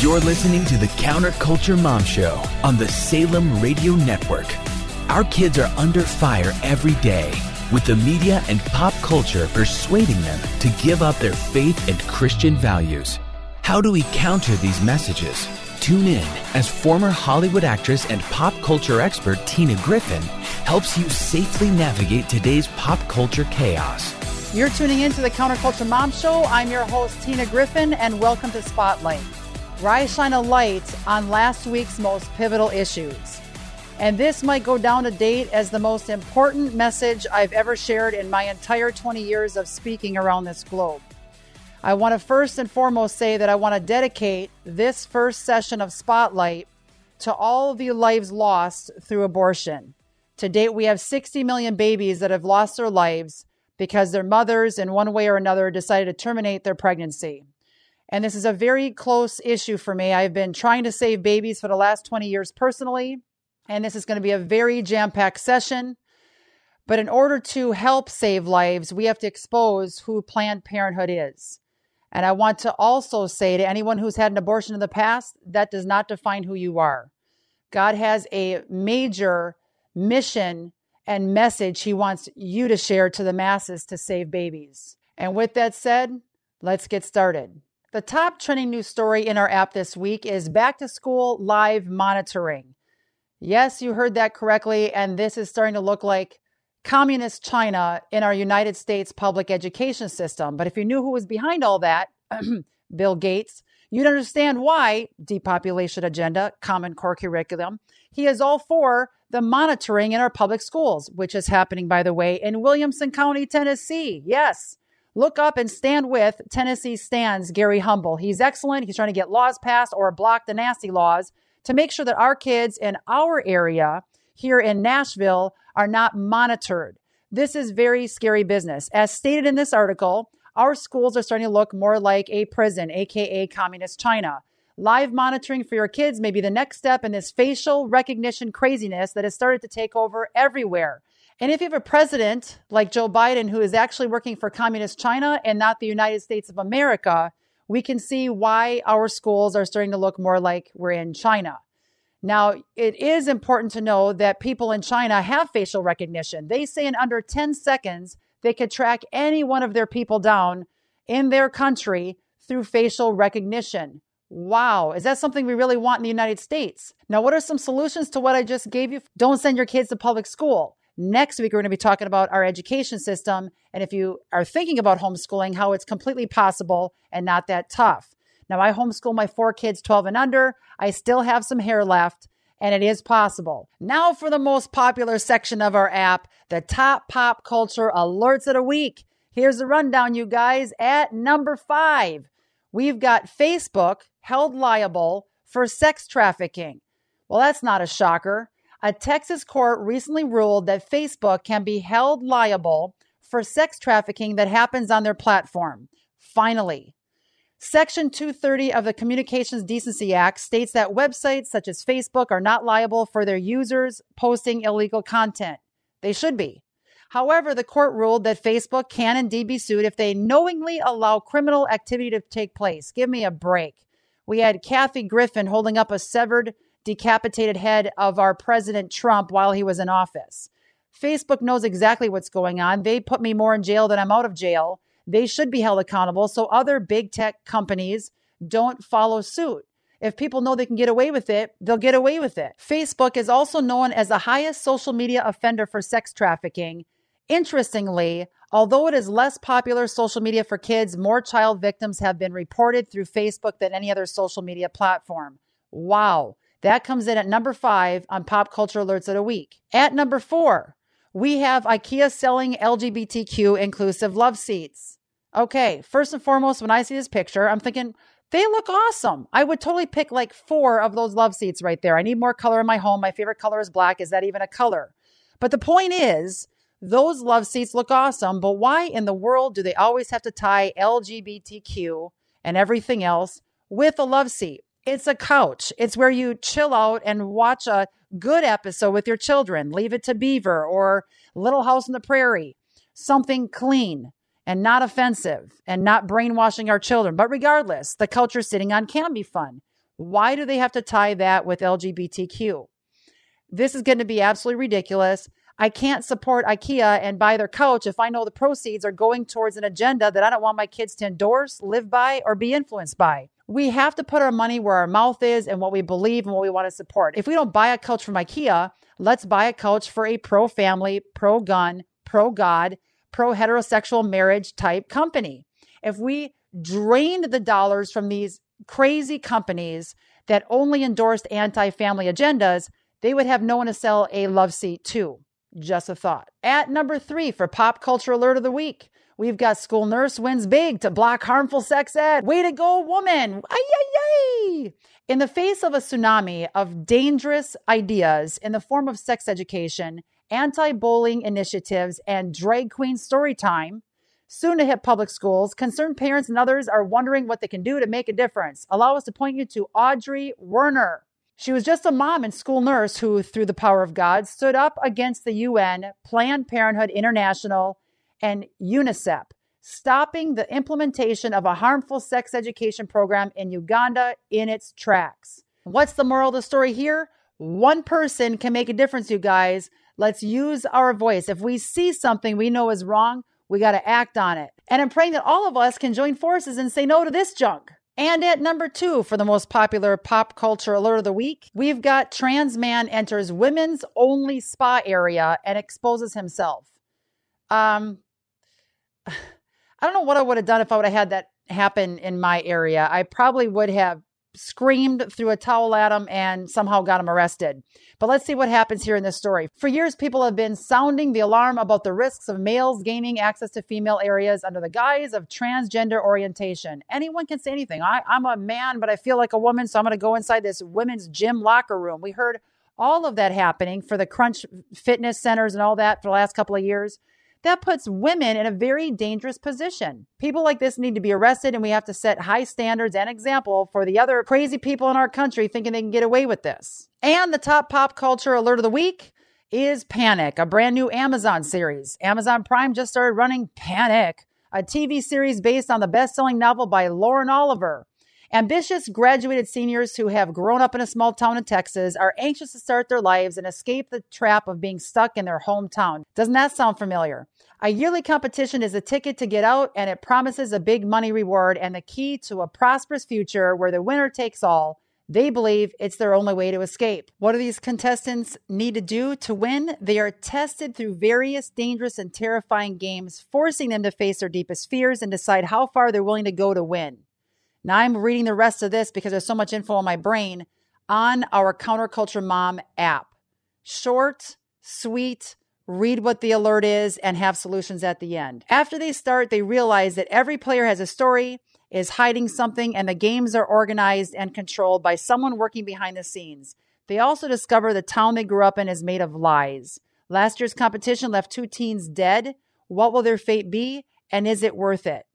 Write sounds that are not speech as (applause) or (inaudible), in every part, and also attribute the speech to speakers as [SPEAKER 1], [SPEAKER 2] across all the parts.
[SPEAKER 1] You're listening to the Counterculture Mom Show on the Salem Radio Network. Our kids are under fire every day, with the media and pop culture persuading them to give up their faith and Christian values. How do we counter these messages? Tune in as former Hollywood actress and pop culture expert Tina Griffin helps you safely navigate today's pop culture chaos.
[SPEAKER 2] You're tuning in to the Counterculture Mom Show. I'm your host, Tina Griffin, and welcome to Spotlight, I shine a light on last week's most pivotal issues. And this might go down to date as the most important message I've ever shared in my entire 20 years of speaking around this globe. I want to first and foremost say that I want to dedicate this first session of Spotlight to all the lives lost through abortion. To date, we have 60 million babies that have lost their lives because their mothers, in one way or another, decided to terminate their pregnancy. And this is a very close issue for me. I've been trying to save babies for the last 20 years personally, and this is going to be a very jam packed session. But in order to help save lives, we have to expose who Planned Parenthood is. And I want to also say to anyone who's had an abortion in the past, that does not define who you are. God has a major mission and message he wants you to share to the masses to save babies. And with that said, let's get started. The top trending news story in our app this week is back to school live monitoring. Yes, you heard that correctly. And this is starting to look like communist China in our United States public education system. But if you knew who was behind all that, (clears throat) Bill Gates, you'd understand why depopulation agenda, common core curriculum. He is all for the monitoring in our public schools, which is happening, by the way, in Williamson County, Tennessee. Yes. Look up and stand with Tennessee Stands Gary Humble. He's excellent. He's trying to get laws passed or block the nasty laws to make sure that our kids in our area here in Nashville are not monitored. This is very scary business. As stated in this article, our schools are starting to look more like a prison, aka communist China. Live monitoring for your kids may be the next step in this facial recognition craziness that has started to take over everywhere. And if you have a president like Joe Biden who is actually working for communist China and not the United States of America, we can see why our schools are starting to look more like we're in China. Now, it is important to know that people in China have facial recognition. They say in under 10 seconds, they could track any one of their people down in their country through facial recognition. Wow. Is that something we really want in the United States? Now, what are some solutions to what I just gave you? Don't send your kids to public school. Next week, we're going to be talking about our education system. And if you are thinking about homeschooling, how it's completely possible and not that tough. Now, I homeschool my four kids 12 and under. I still have some hair left, and it is possible. Now, for the most popular section of our app, the top pop culture alerts of the week. Here's the rundown, you guys. At number five, we've got Facebook held liable for sex trafficking. Well, that's not a shocker. A Texas court recently ruled that Facebook can be held liable for sex trafficking that happens on their platform. Finally, Section 230 of the Communications Decency Act states that websites such as Facebook are not liable for their users posting illegal content. They should be. However, the court ruled that Facebook can indeed be sued if they knowingly allow criminal activity to take place. Give me a break. We had Kathy Griffin holding up a severed, decapitated head of our President Trump while he was in office. Facebook knows exactly what's going on. They put me more in jail than I'm out of jail they should be held accountable so other big tech companies don't follow suit. If people know they can get away with it, they'll get away with it. Facebook is also known as the highest social media offender for sex trafficking. Interestingly, although it is less popular social media for kids, more child victims have been reported through Facebook than any other social media platform. Wow. That comes in at number five on pop culture alerts of the week. At number four, we have IKEA selling LGBTQ inclusive love seats. Okay, first and foremost, when I see this picture, I'm thinking they look awesome. I would totally pick like four of those love seats right there. I need more color in my home. My favorite color is black. Is that even a color? But the point is, those love seats look awesome, but why in the world do they always have to tie LGBTQ and everything else with a love seat? It's a couch. It's where you chill out and watch a good episode with your children. Leave it to Beaver or Little House on the Prairie. Something clean and not offensive and not brainwashing our children. But regardless, the culture sitting on can be fun. Why do they have to tie that with LGBTQ? This is going to be absolutely ridiculous. I can't support IKEA and buy their couch if I know the proceeds are going towards an agenda that I don't want my kids to endorse, live by, or be influenced by. We have to put our money where our mouth is and what we believe and what we want to support. If we don't buy a couch from IKEA, let's buy a couch for a pro family, pro gun, pro God, pro heterosexual marriage type company. If we drained the dollars from these crazy companies that only endorsed anti family agendas, they would have no one to sell a love seat to. Just a thought. At number three for pop culture alert of the week, we've got school nurse wins big to block harmful sex ed. Way to go, woman! Ay. In the face of a tsunami of dangerous ideas in the form of sex education, anti bullying initiatives, and drag queen story time, soon to hit public schools, concerned parents and others are wondering what they can do to make a difference. Allow us to point you to Audrey Werner. She was just a mom and school nurse who, through the power of God, stood up against the UN, Planned Parenthood International, and UNICEF, stopping the implementation of a harmful sex education program in Uganda in its tracks. What's the moral of the story here? One person can make a difference, you guys. Let's use our voice. If we see something we know is wrong, we got to act on it. And I'm praying that all of us can join forces and say no to this junk. And at number two, for the most popular pop culture alert of the week, we've got trans man enters women's only spa area and exposes himself. Um, I don't know what I would have done if I would have had that happen in my area. I probably would have screamed, threw a towel at him, and somehow got him arrested. But let's see what happens here in this story. For years, people have been sounding the alarm about the risks of males gaining access to female areas under the guise of transgender orientation. Anyone can say anything. I, am a man, but I feel like a woman, so I'm going to go inside this women's gym locker room. We heard all of that happening for the crunch fitness centers and all that for the last couple of years that puts women in a very dangerous position. People like this need to be arrested, and we have to set high standards and example for the other crazy people in our country thinking they can get away with this. And the top pop culture alert of the week is Panic, a brand new Amazon series. Amazon Prime just started running Panic, a TV series based on the best selling novel by Lauren Oliver. Ambitious graduated seniors who have grown up in a small town in Texas are anxious to start their lives and escape the trap of being stuck in their hometown. Doesn't that sound familiar? A yearly competition is a ticket to get out, and it promises a big money reward and the key to a prosperous future where the winner takes all. They believe it's their only way to escape. What do these contestants need to do to win? They are tested through various dangerous and terrifying games, forcing them to face their deepest fears and decide how far they're willing to go to win. Now I'm reading the rest of this because there's so much info in my brain on our Counterculture Mom app. Short, sweet, read what the alert is, and have solutions at the end. After they start, they realize that every player has a story, is hiding something, and the games are organized and controlled by someone working behind the scenes. They also discover the town they grew up in is made of lies. Last year's competition left two teens dead. What will their fate be? And is it worth it?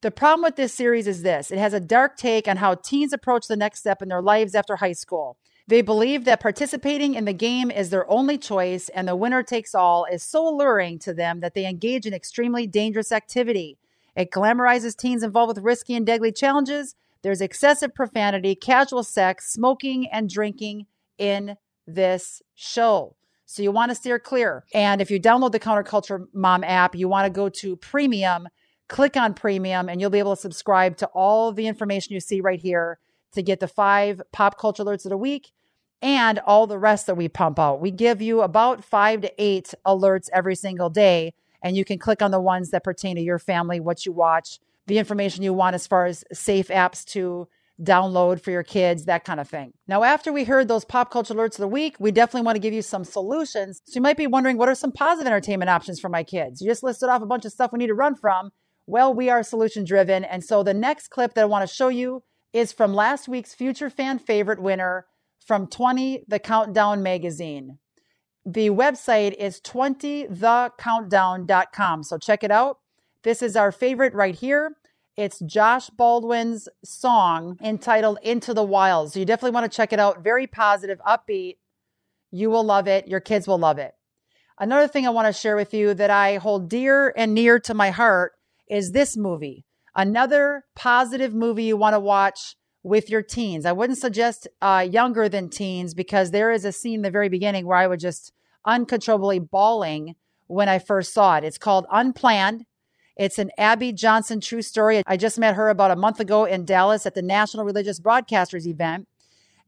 [SPEAKER 2] The problem with this series is this it has a dark take on how teens approach the next step in their lives after high school. They believe that participating in the game is their only choice and the winner takes all is so alluring to them that they engage in extremely dangerous activity. It glamorizes teens involved with risky and deadly challenges. There's excessive profanity, casual sex, smoking, and drinking in this show. So you want to steer clear. And if you download the Counterculture Mom app, you want to go to premium click on premium and you'll be able to subscribe to all the information you see right here to get the five pop culture alerts of the week and all the rest that we pump out. We give you about five to eight alerts every single day, and you can click on the ones that pertain to your family, what you watch, the information you want as far as safe apps to download for your kids, that kind of thing. Now, after we heard those pop culture alerts of the week, we definitely want to give you some solutions. So you might be wondering, what are some positive entertainment options for my kids? You just listed off a bunch of stuff we need to run from. Well, we are solution driven. And so the next clip that I want to show you is from last week's Future Fan Favorite winner from 20 The Countdown magazine. The website is 20thecountdown.com. So check it out. This is our favorite right here. It's Josh Baldwin's song entitled Into the Wild. So you definitely want to check it out. Very positive, upbeat. You will love it. Your kids will love it. Another thing I want to share with you that I hold dear and near to my heart is this movie. Another positive movie you want to watch with your teens. I wouldn't suggest uh, younger than teens because there is a scene in the very beginning where I was just uncontrollably bawling when I first saw it. It's called Unplanned. It's an Abby Johnson true story. I just met her about a month ago in Dallas at the National Religious Broadcasters event,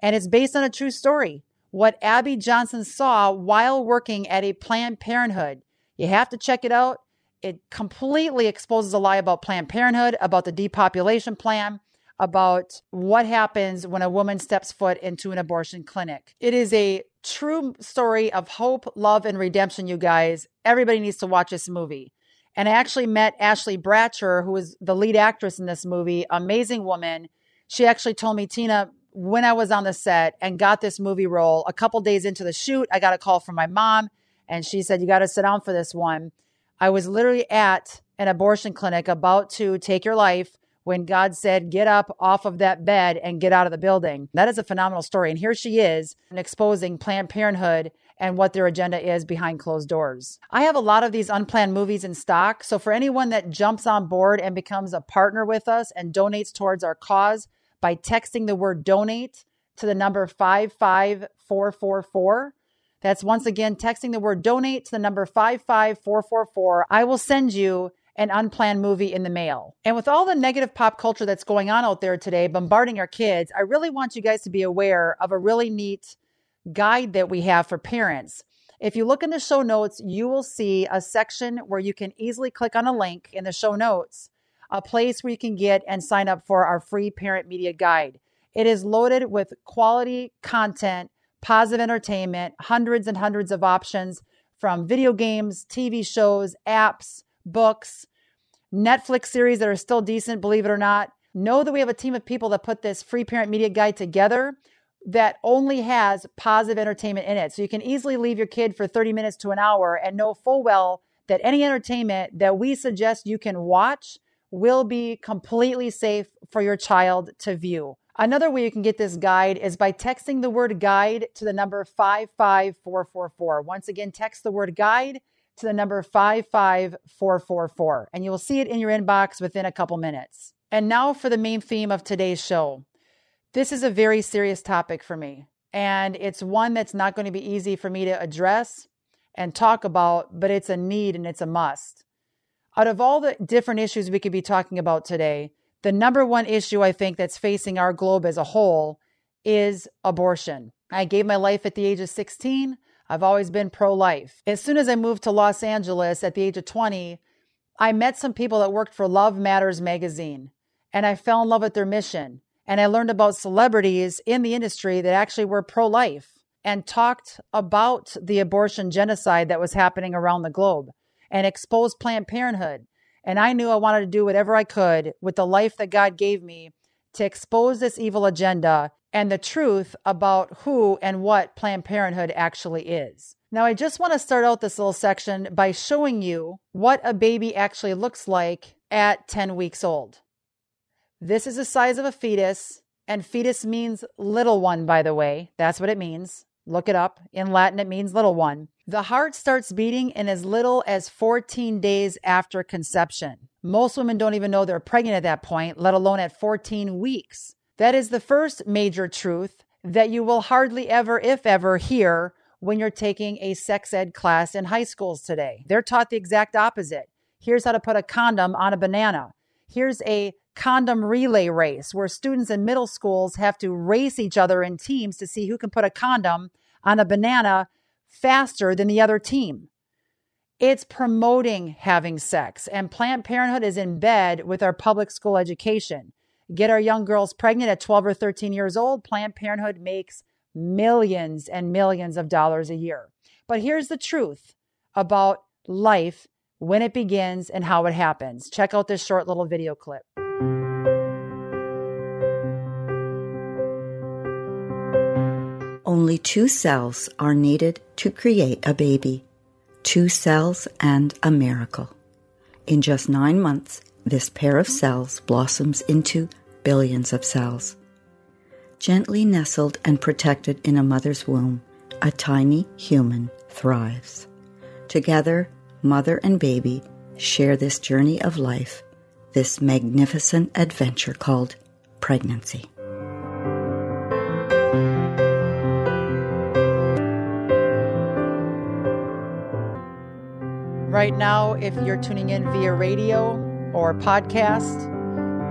[SPEAKER 2] and it's based on a true story. What Abby Johnson saw while working at a Planned Parenthood. You have to check it out. It completely exposes a lie about Planned Parenthood, about the depopulation plan, about what happens when a woman steps foot into an abortion clinic. It is a true story of hope, love, and redemption, you guys. Everybody needs to watch this movie. And I actually met Ashley Bratcher, who is the lead actress in this movie, amazing woman. She actually told me, Tina, when I was on the set and got this movie role, a couple days into the shoot, I got a call from my mom, and she said, You got to sit down for this one. I was literally at an abortion clinic about to take your life when God said, Get up off of that bed and get out of the building. That is a phenomenal story. And here she is exposing Planned Parenthood and what their agenda is behind closed doors. I have a lot of these unplanned movies in stock. So for anyone that jumps on board and becomes a partner with us and donates towards our cause by texting the word donate to the number 55444, that's once again texting the word donate to the number 55444, I will send you an unplanned movie in the mail. And with all the negative pop culture that's going on out there today, bombarding our kids, I really want you guys to be aware of a really neat guide that we have for parents. If you look in the show notes, you will see a section where you can easily click on a link in the show notes, a place where you can get and sign up for our free parent media guide. It is loaded with quality content, positive entertainment, hundreds and hundreds of options from video games, TV shows, apps, books, Netflix series that are still decent, believe it or not. Know that we have a team of people that put this free parent media guide together that only has positive entertainment in it. So you can easily leave your kid for 30 minutes to an hour and know full well that any entertainment that we suggest you can watch will be completely safe for your child to view. Another way you can get this guide is by texting the word guide to the number 55444. Once again, text the word guide to the number 55444, and you will see it in your inbox within a couple minutes. And now for the main theme of today's show. This is a very serious topic for me, and it's one that's not going to be easy for me to address and talk about, but it's a need and it's a must. Out of all the different issues we could be talking about today, the number one issue I think that's facing our globe as a whole is abortion. I gave my life at the age of 16. I've always been pro life. As soon as I moved to Los Angeles at the age of 20, I met some people that worked for Love Matters magazine, and I fell in love with their mission. And I learned about celebrities in the industry that actually were pro life and talked about the abortion genocide that was happening around the globe and exposed Planned Parenthood. And I knew I wanted to do whatever I could with the life that God gave me to expose this evil agenda and the truth about who and what Planned Parenthood actually is. Now, I just want to start out this little section by showing you what a baby actually looks like at 10 weeks old. This is the size of a fetus, and fetus means little one, by the way. That's what it means. Look it up. In Latin, it means little one. The heart starts beating in as little as 14 days after conception. Most women don't even know they're pregnant at that point, let alone at 14 weeks. That is the first major truth that you will hardly ever, if ever, hear when you're taking a sex ed class in high schools today. They're taught the exact opposite. Here's how to put a condom on a banana. Here's a condom relay race where students in middle schools have to race each other in teams to see who can put a condom on a banana faster than the other team. It's promoting having sex, and Planned Parenthood is in bed with our public school education get our young girls pregnant at 12 or 13 years old, Planned Parenthood makes millions and millions of dollars a year. But here's the truth about life when it begins and how it happens. Check out this short little video clip.
[SPEAKER 3] Only two cells are needed to create a baby. Two cells and a miracle. In just nine months, this pair of cells blossoms into billions of cells. Gently nestled and protected in a mother's womb, a tiny human thrives. Together, mother and baby share this journey of life, this magnificent adventure called pregnancy.
[SPEAKER 2] Right now, if you're tuning in via radio or podcast,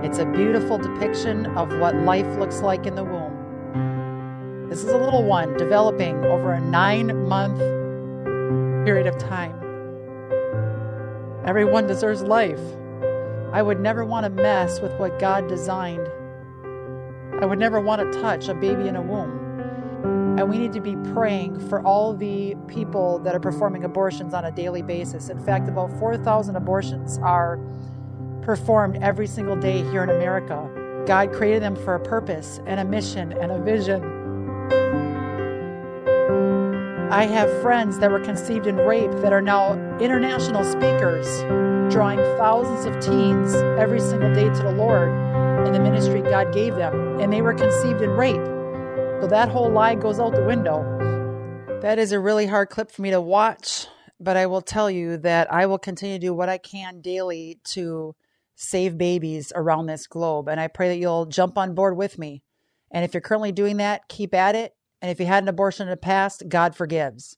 [SPEAKER 2] it's a beautiful depiction of what life looks like in the womb. This is a little one developing over a nine month period of time. Everyone deserves life. I would never want to mess with what God designed. I would never want to touch a baby in a womb. And we need to be praying for all the people that are performing abortions on a daily basis. In fact, about 4,000 abortions are performed every single day here in America. God created them for a purpose and a mission and a vision. I have friends that were conceived in rape that are now international speakers, drawing thousands of teens every single day to the Lord in the ministry God gave them. And they were conceived in rape. So that whole lie goes out the window. That is a really hard clip for me to watch, but I will tell you that I will continue to do what I can daily to save babies around this globe. And I pray that you'll jump on board with me. And if you're currently doing that, keep at it. And if you had an abortion in the past, God forgives.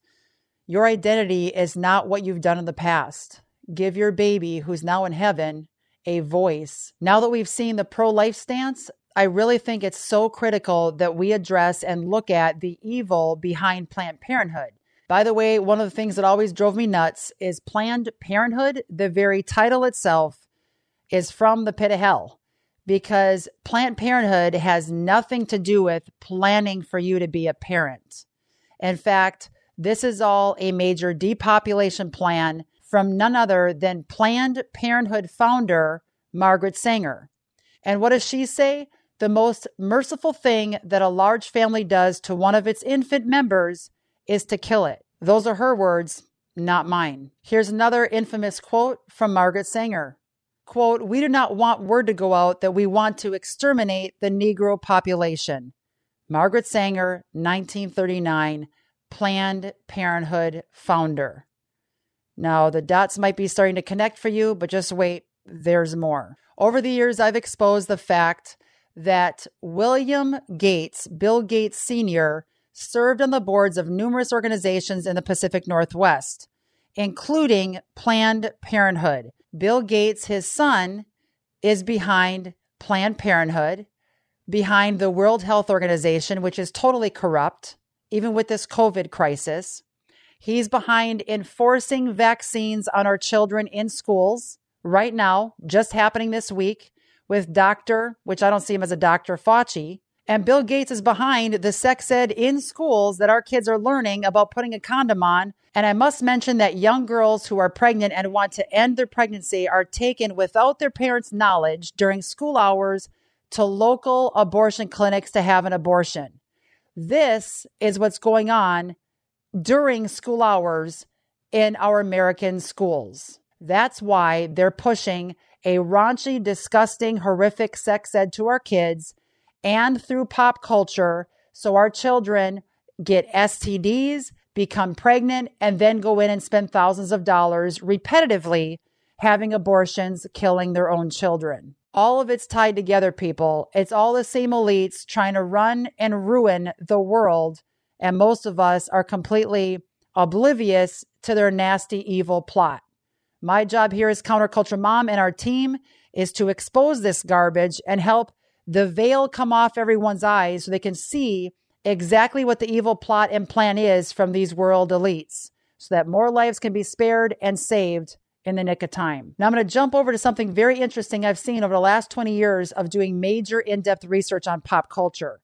[SPEAKER 2] Your identity is not what you've done in the past. Give your baby, who's now in heaven, a voice. Now that we've seen the pro life stance, I really think it's so critical that we address and look at the evil behind Planned Parenthood. By the way, one of the things that always drove me nuts is Planned Parenthood. The very title itself is from the pit of hell because Planned Parenthood has nothing to do with planning for you to be a parent. In fact, this is all a major depopulation plan from none other than Planned Parenthood founder Margaret Sanger. And what does she say? The most merciful thing that a large family does to one of its infant members is to kill it. Those are her words, not mine. Here's another infamous quote from Margaret Sanger. Quote, we do not want word to go out that we want to exterminate the Negro population. Margaret Sanger, 1939, Planned Parenthood founder. Now, the dots might be starting to connect for you, but just wait, there's more. Over the years, I've exposed the fact that William Gates, Bill Gates Sr., served on the boards of numerous organizations in the Pacific Northwest, including Planned Parenthood. Bill Gates, his son, is behind Planned Parenthood, behind the World Health Organization, which is totally corrupt, even with this COVID crisis. He's behind enforcing vaccines on our children in schools right now, just happening this week with Dr., which I don't see him as a Dr. Fauci. And Bill Gates is behind the sex ed in schools that our kids are learning about putting a condom on. And I must mention that young girls who are pregnant and want to end their pregnancy are taken without their parents' knowledge during school hours to local abortion clinics to have an abortion. This is what's going on during school hours in our American schools. That's why they're pushing a raunchy, disgusting, horrific sex ed to our kids and through pop culture so our children get STDs, become pregnant, and then go in and spend thousands of dollars repetitively having abortions, killing their own children. All of it's tied together, people. It's all the same elites trying to run and ruin the world. And most of us are completely oblivious to their nasty, evil plot. My job here as Counterculture Mom and our team is to expose this garbage and help the veil come off everyone's eyes so they can see exactly what the evil plot and plan is from these world elites so that more lives can be spared and saved in the nick of time. Now I'm going to jump over to something very interesting I've seen over the last 20 years of doing major in-depth research on pop culture.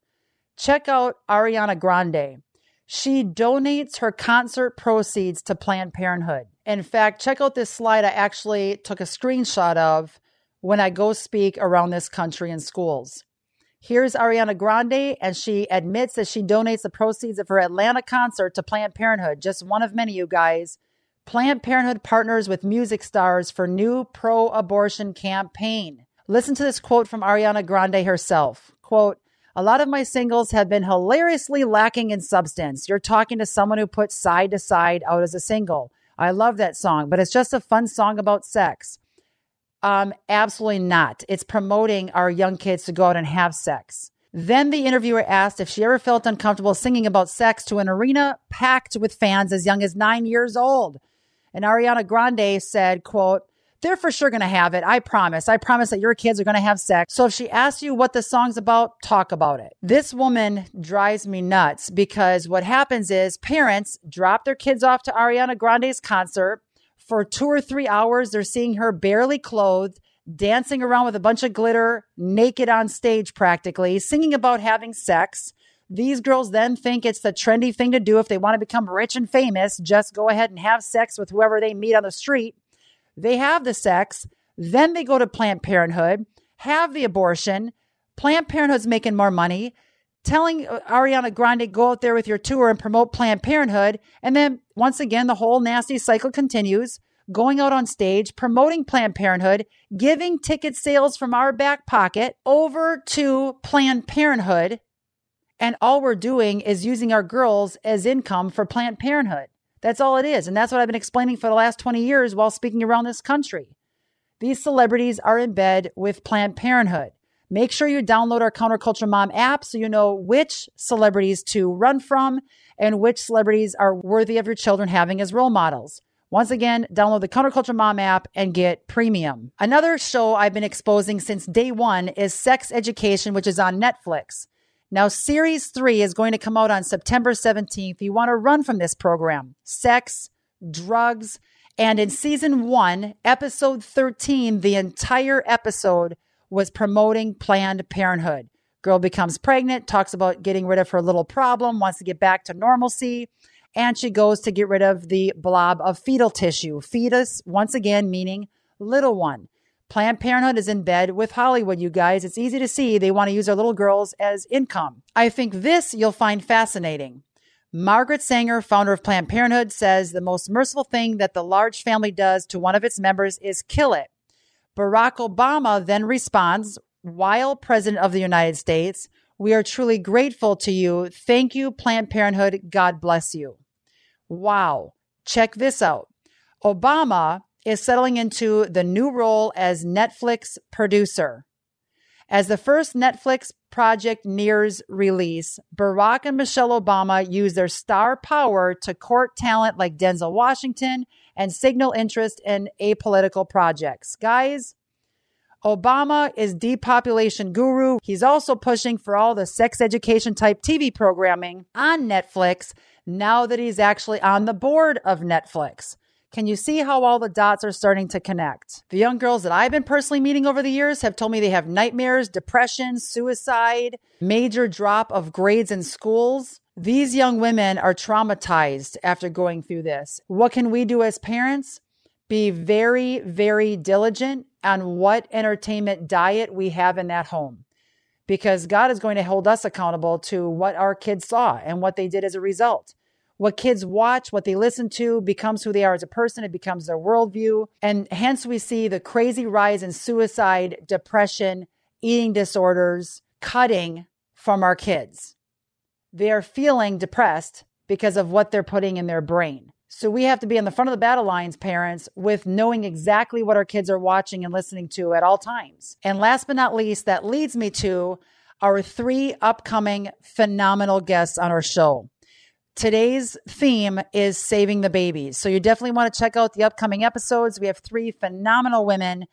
[SPEAKER 2] Check out Ariana Grande. She donates her concert proceeds to Planned Parenthood. In fact, check out this slide I actually took a screenshot of when I go speak around this country in schools. Here's Ariana Grande, and she admits that she donates the proceeds of her Atlanta concert to Planned Parenthood. Just one of many, you guys. Planned Parenthood partners with music stars for new pro abortion campaign. Listen to this quote from Ariana Grande herself. Quote, a lot of my singles have been hilariously lacking in substance. You're talking to someone who puts side to side out as a single. I love that song, but it's just a fun song about sex. Um, absolutely not. It's promoting our young kids to go out and have sex. Then the interviewer asked if she ever felt uncomfortable singing about sex to an arena packed with fans as young as nine years old. And Ariana Grande said, quote, they're for sure going to have it. I promise. I promise that your kids are going to have sex. So if she asks you what the song's about, talk about it. This woman drives me nuts because what happens is parents drop their kids off to Ariana Grande's concert. For two or three hours, they're seeing her barely clothed, dancing around with a bunch of glitter, naked on stage practically, singing about having sex. These girls then think it's the trendy thing to do if they want to become rich and famous. Just go ahead and have sex with whoever they meet on the street. They have the sex, then they go to Planned Parenthood, have the abortion. Planned Parenthood's making more money, telling uh, Ariana Grande, go out there with your tour and promote Planned Parenthood. And then once again, the whole nasty cycle continues going out on stage, promoting Planned Parenthood, giving ticket sales from our back pocket over to Planned Parenthood. And all we're doing is using our girls as income for Planned Parenthood. That's all it is. And that's what I've been explaining for the last 20 years while speaking around this country. These celebrities are in bed with Planned Parenthood. Make sure you download our Counterculture Mom app so you know which celebrities to run from and which celebrities are worthy of your children having as role models. Once again, download the Counterculture Mom app and get premium. Another show I've been exposing since day one is Sex Education, which is on Netflix. Now, series three is going to come out on September 17th. You want to run from this program sex, drugs, and in season one, episode 13, the entire episode was promoting Planned Parenthood. Girl becomes pregnant, talks about getting rid of her little problem, wants to get back to normalcy, and she goes to get rid of the blob of fetal tissue. Fetus, once again, meaning little one. Planned Parenthood is in bed with Hollywood, you guys. It's easy to see they want to use our little girls as income. I think this you'll find fascinating. Margaret Sanger, founder of Planned Parenthood, says the most merciful thing that the large family does to one of its members is kill it. Barack Obama then responds, while President of the United States, we are truly grateful to you. Thank you, Planned Parenthood. God bless you. Wow. Check this out. Obama is settling into the new role as Netflix producer. As the first Netflix project nears release, Barack and Michelle Obama use their star power to court talent like Denzel Washington and signal interest in apolitical projects. Guys, Obama is depopulation guru. He's also pushing for all the sex education type TV programming on Netflix now that he's actually on the board of Netflix. Can you see how all the dots are starting to connect? The young girls that I've been personally meeting over the years have told me they have nightmares, depression, suicide, major drop of grades in schools. These young women are traumatized after going through this. What can we do as parents? Be very, very diligent on what entertainment diet we have in that home because God is going to hold us accountable to what our kids saw and what they did as a result what kids watch, what they listen to becomes who they are as a person. It becomes their worldview. And hence we see the crazy rise in suicide, depression, eating disorders, cutting from our kids. They are feeling depressed because of what they're putting in their brain. So we have to be on the front of the battle lines, parents, with knowing exactly what our kids are watching and listening to at all times. And last but not least, that leads me to our three upcoming phenomenal guests on our show. Today's theme is saving the babies. So you definitely want to check out the upcoming episodes. We have three phenomenal women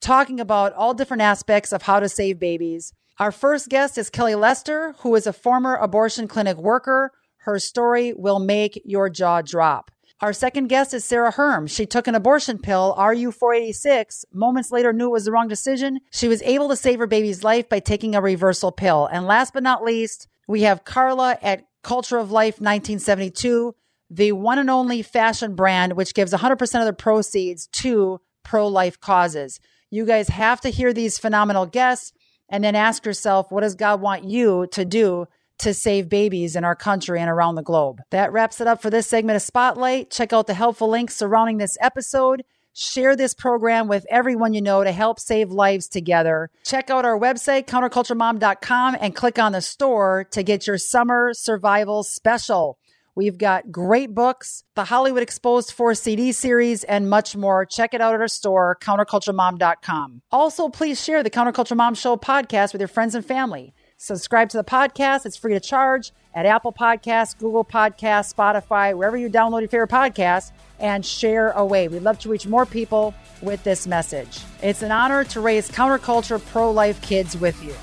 [SPEAKER 2] talking about all different aspects of how to save babies. Our first guest is Kelly Lester, who is a former abortion clinic worker. Her story will make your jaw drop. Our second guest is Sarah Herm. She took an abortion pill, RU486, moments later knew it was the wrong decision. She was able to save her baby's life by taking a reversal pill. And last but not least, we have Carla at Culture of Life 1972, the one and only fashion brand which gives 100% of the proceeds to pro life causes. You guys have to hear these phenomenal guests and then ask yourself, what does God want you to do to save babies in our country and around the globe? That wraps it up for this segment of Spotlight. Check out the helpful links surrounding this episode. Share this program with everyone you know to help save lives together. Check out our website, counterculturemom.com, and click on the store to get your summer survival special. We've got great books, the Hollywood Exposed 4 CD series, and much more. Check it out at our store, counterculturemom.com. Also, please share the Counterculture Mom Show podcast with your friends and family. Subscribe to the podcast. It's free to charge at Apple Podcasts, Google Podcasts, Spotify, wherever you download your favorite podcast, and share away. We'd love to reach more people with this message. It's an honor to raise counterculture pro life kids with you.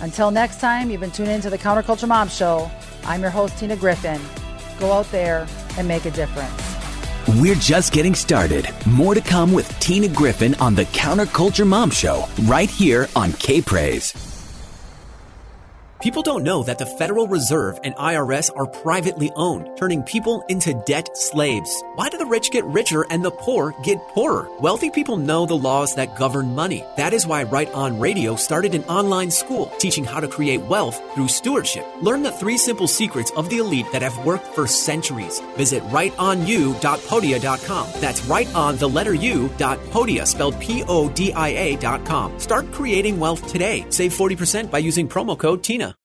[SPEAKER 2] Until next time, you've been tuning into the Counterculture Mom Show. I'm your host, Tina Griffin. Go out there and make a difference.
[SPEAKER 1] We're just getting started. More to come with Tina Griffin on the Counterculture Mom Show, right here on K Praise.
[SPEAKER 4] People don't know that the Federal Reserve and IRS are privately owned, turning people into debt slaves. Why do the rich get richer and the poor get poorer? Wealthy people know the laws that govern money. That is why Right On Radio started an online school teaching how to create wealth through stewardship. Learn the three simple secrets of the elite that have worked for centuries. Visit rightonu.podia.com. That's right on the letter U dot podia, spelled P O D I A dot com. Start creating wealth today. Save 40% by using promo code TINA.